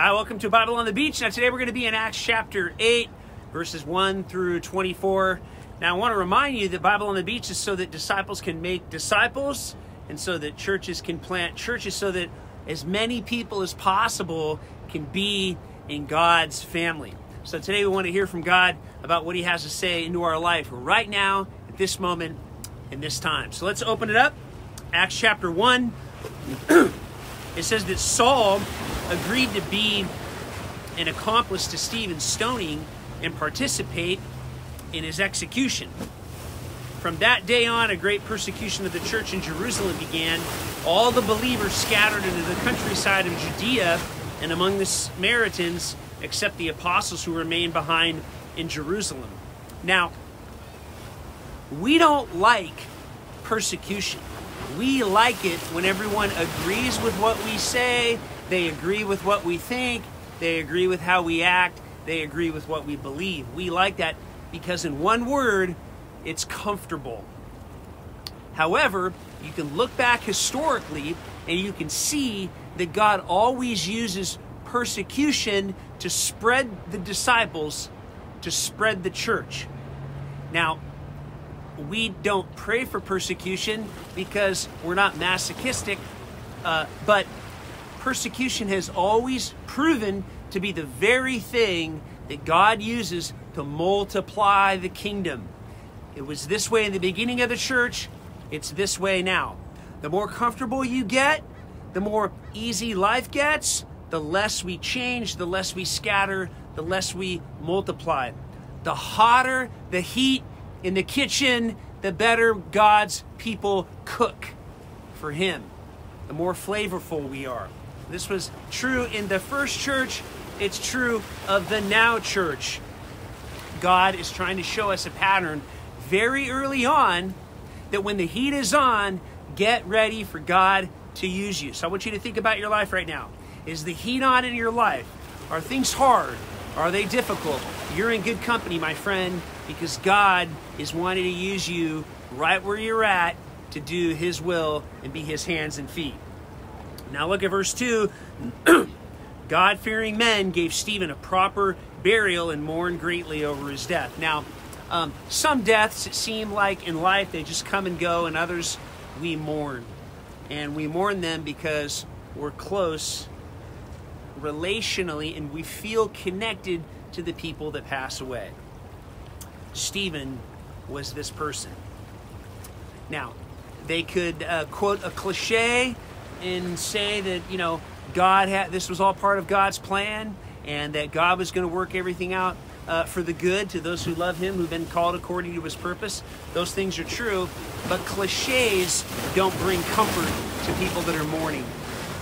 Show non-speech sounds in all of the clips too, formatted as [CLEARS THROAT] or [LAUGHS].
Hi, welcome to Bible on the Beach. Now, today we're going to be in Acts chapter 8, verses 1 through 24. Now, I want to remind you that Bible on the Beach is so that disciples can make disciples and so that churches can plant churches, so that as many people as possible can be in God's family. So, today we want to hear from God about what He has to say into our life right now, at this moment, in this time. So, let's open it up. Acts chapter 1. [CLEARS THROAT] it says that Saul agreed to be an accomplice to Stephen's stoning and participate in his execution. From that day on, a great persecution of the church in Jerusalem began. All the believers scattered into the countryside of Judea and among the Samaritans, except the apostles who remained behind in Jerusalem. Now, we don't like persecution. We like it when everyone agrees with what we say they agree with what we think, they agree with how we act, they agree with what we believe. We like that because, in one word, it's comfortable. However, you can look back historically and you can see that God always uses persecution to spread the disciples, to spread the church. Now, we don't pray for persecution because we're not masochistic, uh, but persecution has always proven to be the very thing that God uses to multiply the kingdom. It was this way in the beginning of the church, it's this way now. The more comfortable you get, the more easy life gets, the less we change, the less we scatter, the less we multiply. The hotter the heat in the kitchen, the better God's people cook for Him. The more flavorful we are. This was true in the first church, it's true of the now church. God is trying to show us a pattern very early on that when the heat is on, get ready for God to use you. So I want you to think about your life right now. Is the heat on in your life? Are things hard? Are they difficult? You're in good company, my friend, because God is wanting to use you right where you're at to do His will and be His hands and feet. Now look at verse 2. [CLEARS THROAT] God fearing men gave Stephen a proper burial and mourned greatly over his death. Now, um, some deaths, seem like in life, they just come and go, and others we mourn. And we mourn them because we're close relationally and we feel connected to the people that pass away. Stephen was this person. Now, they could uh, quote a cliche and say that, you know, God had this was all part of God's plan and that God was going to work everything out uh, for the good to those who love Him, who've been called according to His purpose. Those things are true, but cliches don't bring comfort to people that are mourning.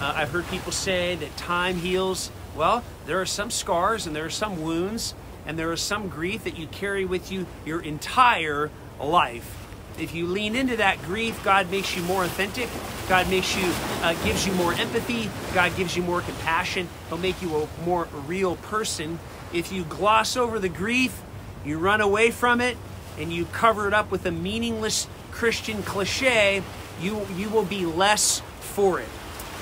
Uh, I've heard people say that time heals. Well, there are some scars and there are some wounds and there is some grief that you carry with you your entire life if you lean into that grief, God makes you more authentic. God makes you, uh, gives you more empathy. God gives you more compassion. He'll make you a more real person. If you gloss over the grief, you run away from it, and you cover it up with a meaningless Christian cliche, you, you will be less for it.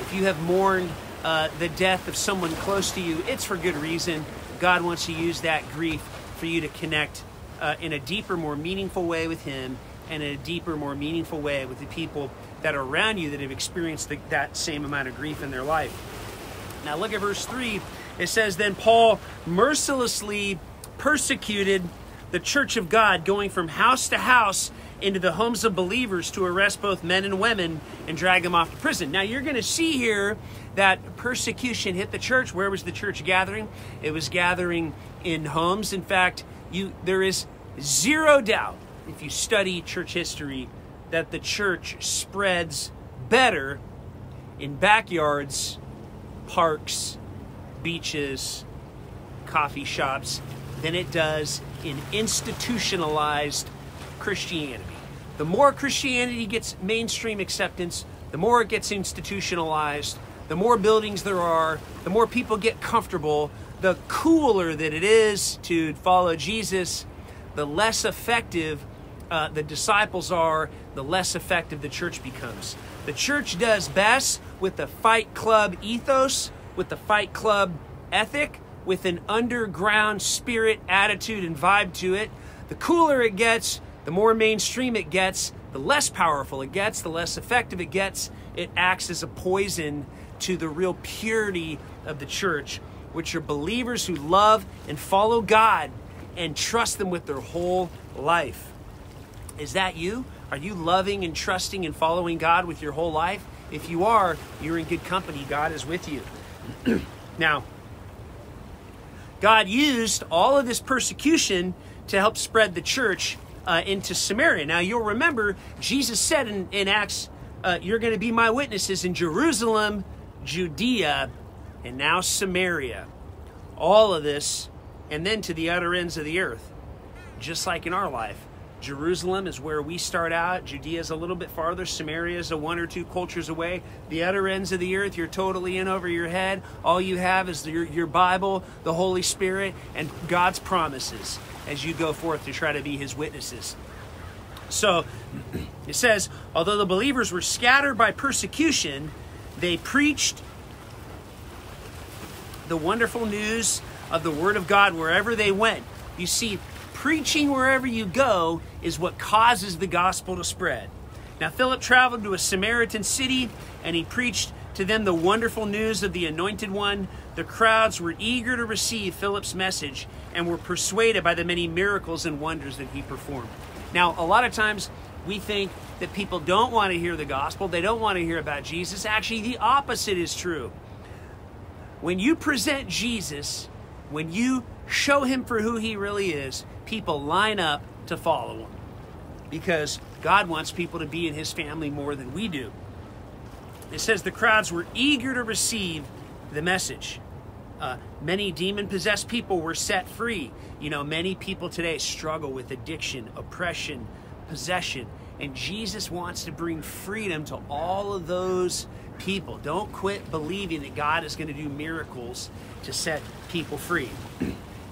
If you have mourned uh, the death of someone close to you, it's for good reason. God wants to use that grief for you to connect uh, in a deeper, more meaningful way with Him and in a deeper, more meaningful way with the people that are around you that have experienced the, that same amount of grief in their life. Now, look at verse 3. It says, Then Paul mercilessly persecuted the church of God, going from house to house into the homes of believers to arrest both men and women and drag them off to prison. Now, you're going to see here that persecution hit the church. Where was the church gathering? It was gathering in homes. In fact, you there is zero doubt if you study church history, that the church spreads better in backyards, parks, beaches, coffee shops than it does in institutionalized Christianity. The more Christianity gets mainstream acceptance, the more it gets institutionalized, the more buildings there are, the more people get comfortable, the cooler that it is to follow Jesus, the less effective uh, the disciples are, the less effective the church becomes. The church does best with the fight club ethos, with the fight club ethic with an underground spirit, attitude, and vibe to it. The cooler it gets, the more mainstream it gets, the less powerful it gets, the less effective it gets. It acts as a poison to the real purity of the church, which are believers who love and follow God and trust them with their whole life. Is that you? Are you loving and trusting and following God with your whole life? If you are, you're in good company. God is with you. [CLEARS THROAT] now, God used all of this persecution to help spread the church uh, into Samaria. Now, you'll remember Jesus said in, in Acts, uh, You're going to be my witnesses in Jerusalem, Judea, and now Samaria. All of this, and then to the utter ends of the earth, just like in our life. Jerusalem is where we start out. Judea is a little bit farther. Samaria is a one or two cultures away. The utter ends of the earth, you're totally in over your head. All you have is your, your Bible, the Holy Spirit, and God's promises as you go forth to try to be His witnesses. So it says, although the believers were scattered by persecution, they preached the wonderful news of the Word of God wherever they went. You see, preaching wherever you go is what causes the gospel to spread. Now, Philip traveled to a Samaritan city and he preached to them the wonderful news of the Anointed One. The crowds were eager to receive Philip's message and were persuaded by the many miracles and wonders that he performed. Now, a lot of times we think that people don't want to hear the gospel, they don't want to hear about Jesus. Actually, the opposite is true. When you present Jesus, when you show him for who he really is, people line up to follow him because God wants people to be in his family more than we do. It says the crowds were eager to receive the message. Uh, many demon possessed people were set free. You know, many people today struggle with addiction, oppression, possession, and Jesus wants to bring freedom to all of those people. Don't quit believing that God is going to do miracles to set people free.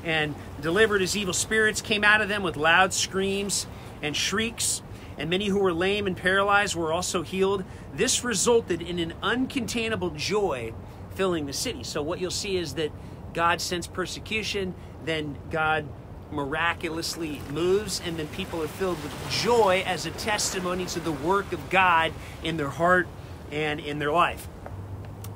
And delivered as evil spirits came out of them with loud screams and shrieks, and many who were lame and paralyzed were also healed. This resulted in an uncontainable joy filling the city. So, what you'll see is that God sends persecution, then God miraculously moves, and then people are filled with joy as a testimony to the work of God in their heart and in their life.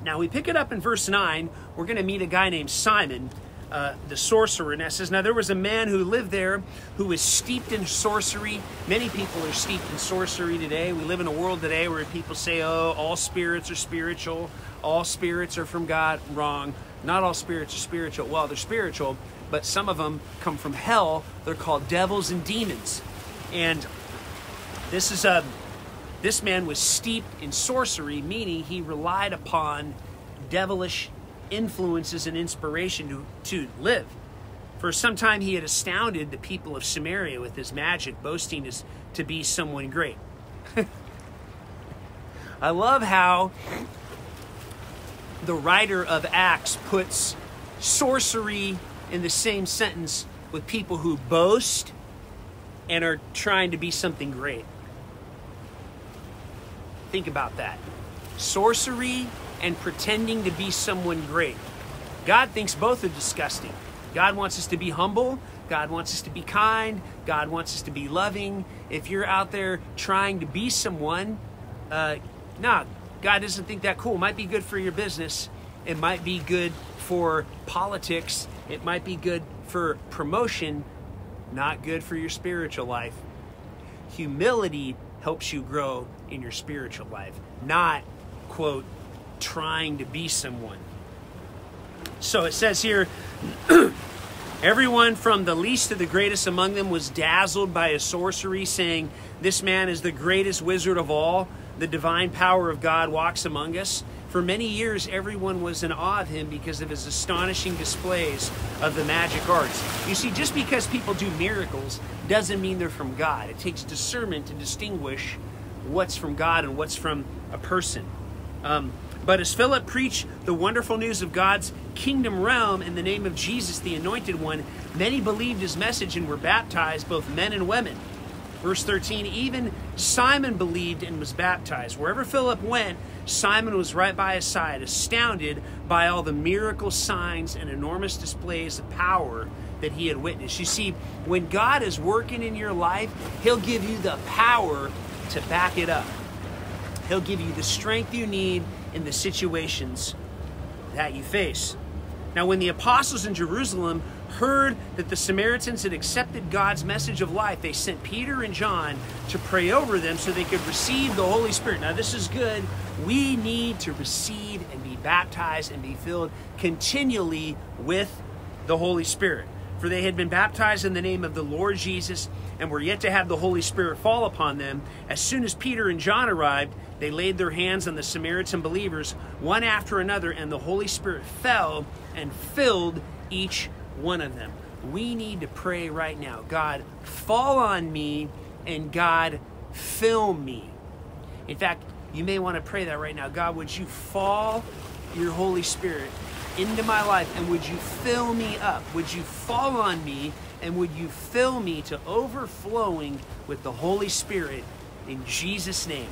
Now, we pick it up in verse 9. We're going to meet a guy named Simon uh, the says, Now there was a man who lived there who was steeped in sorcery. Many people are steeped in sorcery today. We live in a world today where people say, Oh, all spirits are spiritual, all spirits are from God. Wrong. Not all spirits are spiritual. Well, they're spiritual, but some of them come from hell. They're called devils and demons. And this is a this man was steeped in sorcery, meaning he relied upon devilish influences and inspiration to, to live. For some time, he had astounded the people of Samaria with his magic, boasting as to be someone great. [LAUGHS] I love how the writer of Acts puts sorcery in the same sentence with people who boast and are trying to be something great. Think about that. Sorcery and pretending to be someone great. God thinks both are disgusting. God wants us to be humble. God wants us to be kind. God wants us to be loving. If you're out there trying to be someone, uh, nah, God doesn't think that cool. It might be good for your business. It might be good for politics. It might be good for promotion. Not good for your spiritual life. Humility helps you grow in your spiritual life, not, quote, trying to be someone. So it says here, [CLEARS THROAT] everyone from the least to the greatest among them was dazzled by his sorcery, saying, This man is the greatest wizard of all. The divine power of God walks among us. For many years, everyone was in awe of him because of his astonishing displays of the magic arts. You see, just because people do miracles doesn't mean they're from God. It takes discernment to distinguish what's from God and what's from a person. Um, but as Philip preached the wonderful news of God's kingdom realm in the name of Jesus, the Anointed One, many believed his message and were baptized, both men and women. Verse 13, even Simon believed and was baptized. Wherever Philip went, Simon was right by his side, astounded by all the miracle signs and enormous displays of power that he had witnessed. You see, when God is working in your life, he'll give you the power to back it up. He'll give you the strength you need in the situations that you face. Now, when the apostles in Jerusalem heard that the Samaritans had accepted God's message of life, they sent Peter and John to pray over them so they could receive the Holy Spirit. Now, this is good. We need to receive and be baptized and be filled continually with the Holy Spirit. For they had been baptized in the name of the Lord Jesus and were yet to have the Holy Spirit fall upon them. As soon as Peter and John arrived, they laid their hands on the Samaritan believers, one after another, and the Holy Spirit fell and filled each one of them. We need to pray right now God, fall on me, and God, fill me. In fact, you may want to pray that right now. God, would you fall your Holy Spirit into my life and would you fill me up? Would you fall on me and would you fill me to overflowing with the Holy Spirit in Jesus' name?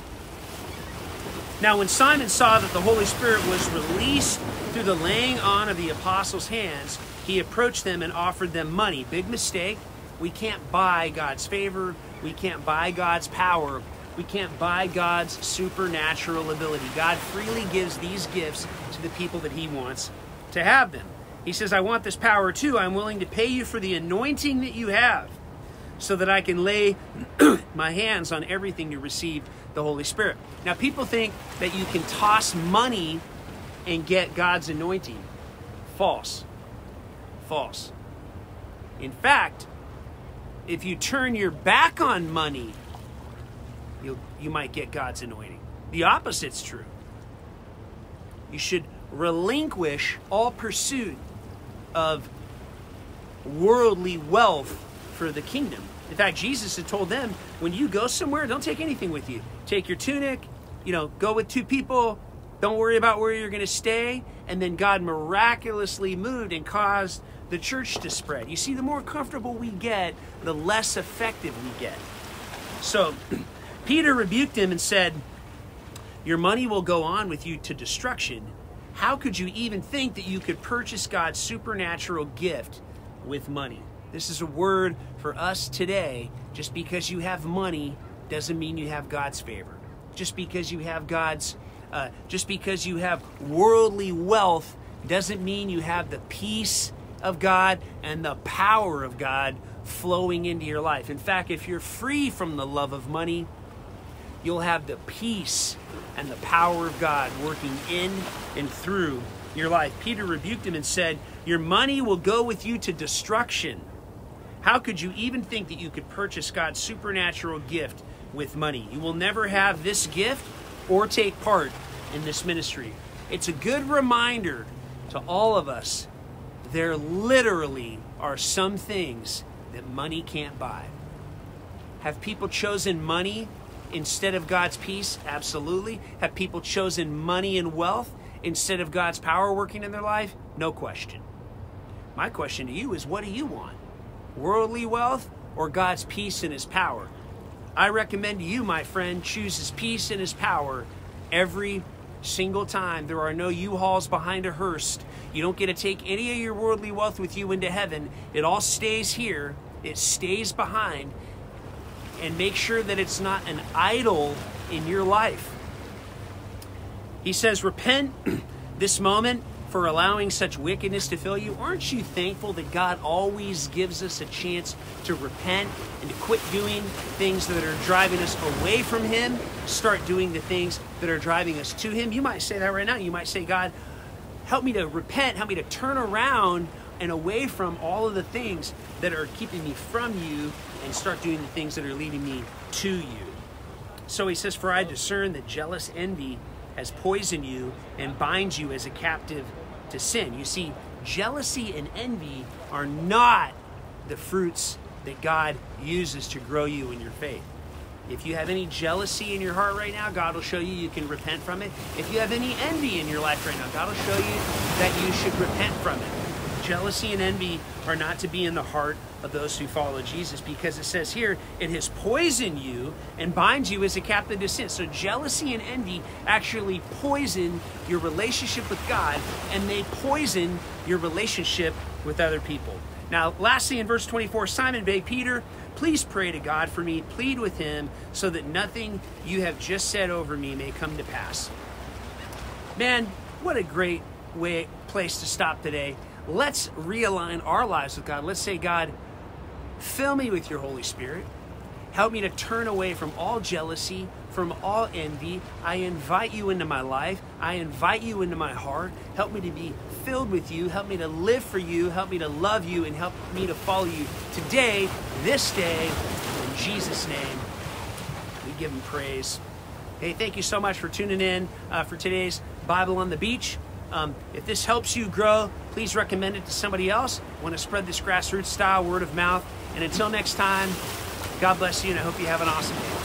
Now, when Simon saw that the Holy Spirit was released through the laying on of the apostles' hands, he approached them and offered them money. Big mistake. We can't buy God's favor. We can't buy God's power. We can't buy God's supernatural ability. God freely gives these gifts to the people that He wants to have them. He says, I want this power too. I'm willing to pay you for the anointing that you have so that I can lay [CLEARS THROAT] my hands on everything to receive the Holy Spirit. Now, people think that you can toss money and get God's anointing. False false. In fact, if you turn your back on money, you you might get God's anointing. The opposite's true. You should relinquish all pursuit of worldly wealth for the kingdom. In fact, Jesus had told them, when you go somewhere, don't take anything with you. Take your tunic, you know, go with two people, don't worry about where you're going to stay. And then God miraculously moved and caused the church to spread. You see, the more comfortable we get, the less effective we get. So [CLEARS THROAT] Peter rebuked him and said, Your money will go on with you to destruction. How could you even think that you could purchase God's supernatural gift with money? This is a word for us today. Just because you have money doesn't mean you have God's favor. Just because you have God's, uh, just because you have worldly wealth doesn't mean you have the peace of God and the power of God flowing into your life. In fact, if you're free from the love of money, you'll have the peace and the power of God working in and through your life. Peter rebuked him and said, Your money will go with you to destruction. How could you even think that you could purchase God's supernatural gift with money? You will never have this gift or take part in this ministry. It's a good reminder to all of us there literally are some things that money can't buy. Have people chosen money instead of God's peace? Absolutely. Have people chosen money and wealth instead of God's power working in their life? No question. My question to you is what do you want? Worldly wealth or God's peace and His power? I recommend you, my friend, choose His peace and His power every single time. There are no U-Hauls behind a hearse. You don't get to take any of your worldly wealth with you into heaven. It all stays here. It stays behind. And make sure that it's not an idol in your life. He says, repent [CLEARS THROAT] this moment for allowing such wickedness to fill you? Aren't you thankful that God always gives us a chance to repent and to quit doing things that are driving us away from Him, start doing the things that are driving us to Him? You might say that right now. You might say, God, help me to repent, help me to turn around and away from all of the things that are keeping me from you and start doing the things that are leading me to you. So he says, For I discern that jealous envy has poisoned you and binds you as a captive to sin. You see, jealousy and envy are not the fruits that God uses to grow you in your faith. If you have any jealousy in your heart right now, God will show you you can repent from it. If you have any envy in your life right now, God will show you that you should repent from it. Jealousy and envy are not to be in the heart of those who follow Jesus because it says here, it has poisoned you and binds you as a captive to sin. So jealousy and envy actually poison your relationship with God and they poison your relationship with other people. Now, lastly, in verse 24, Simon begged Peter, Please pray to God for me, plead with him, so that nothing you have just said over me may come to pass. Man, what a great way place to stop today. Let's realign our lives with God. Let's say, God, fill me with your Holy Spirit. Help me to turn away from all jealousy, from all envy. I invite you into my life. I invite you into my heart. Help me to be filled with you. Help me to live for you. Help me to love you and help me to follow you today, this day, in Jesus' name. We give him praise. Hey, thank you so much for tuning in uh, for today's Bible on the Beach. Um, if this helps you grow, please recommend it to somebody else. Want to spread this grassroots style word of mouth. And until next time, God bless you, and I hope you have an awesome day.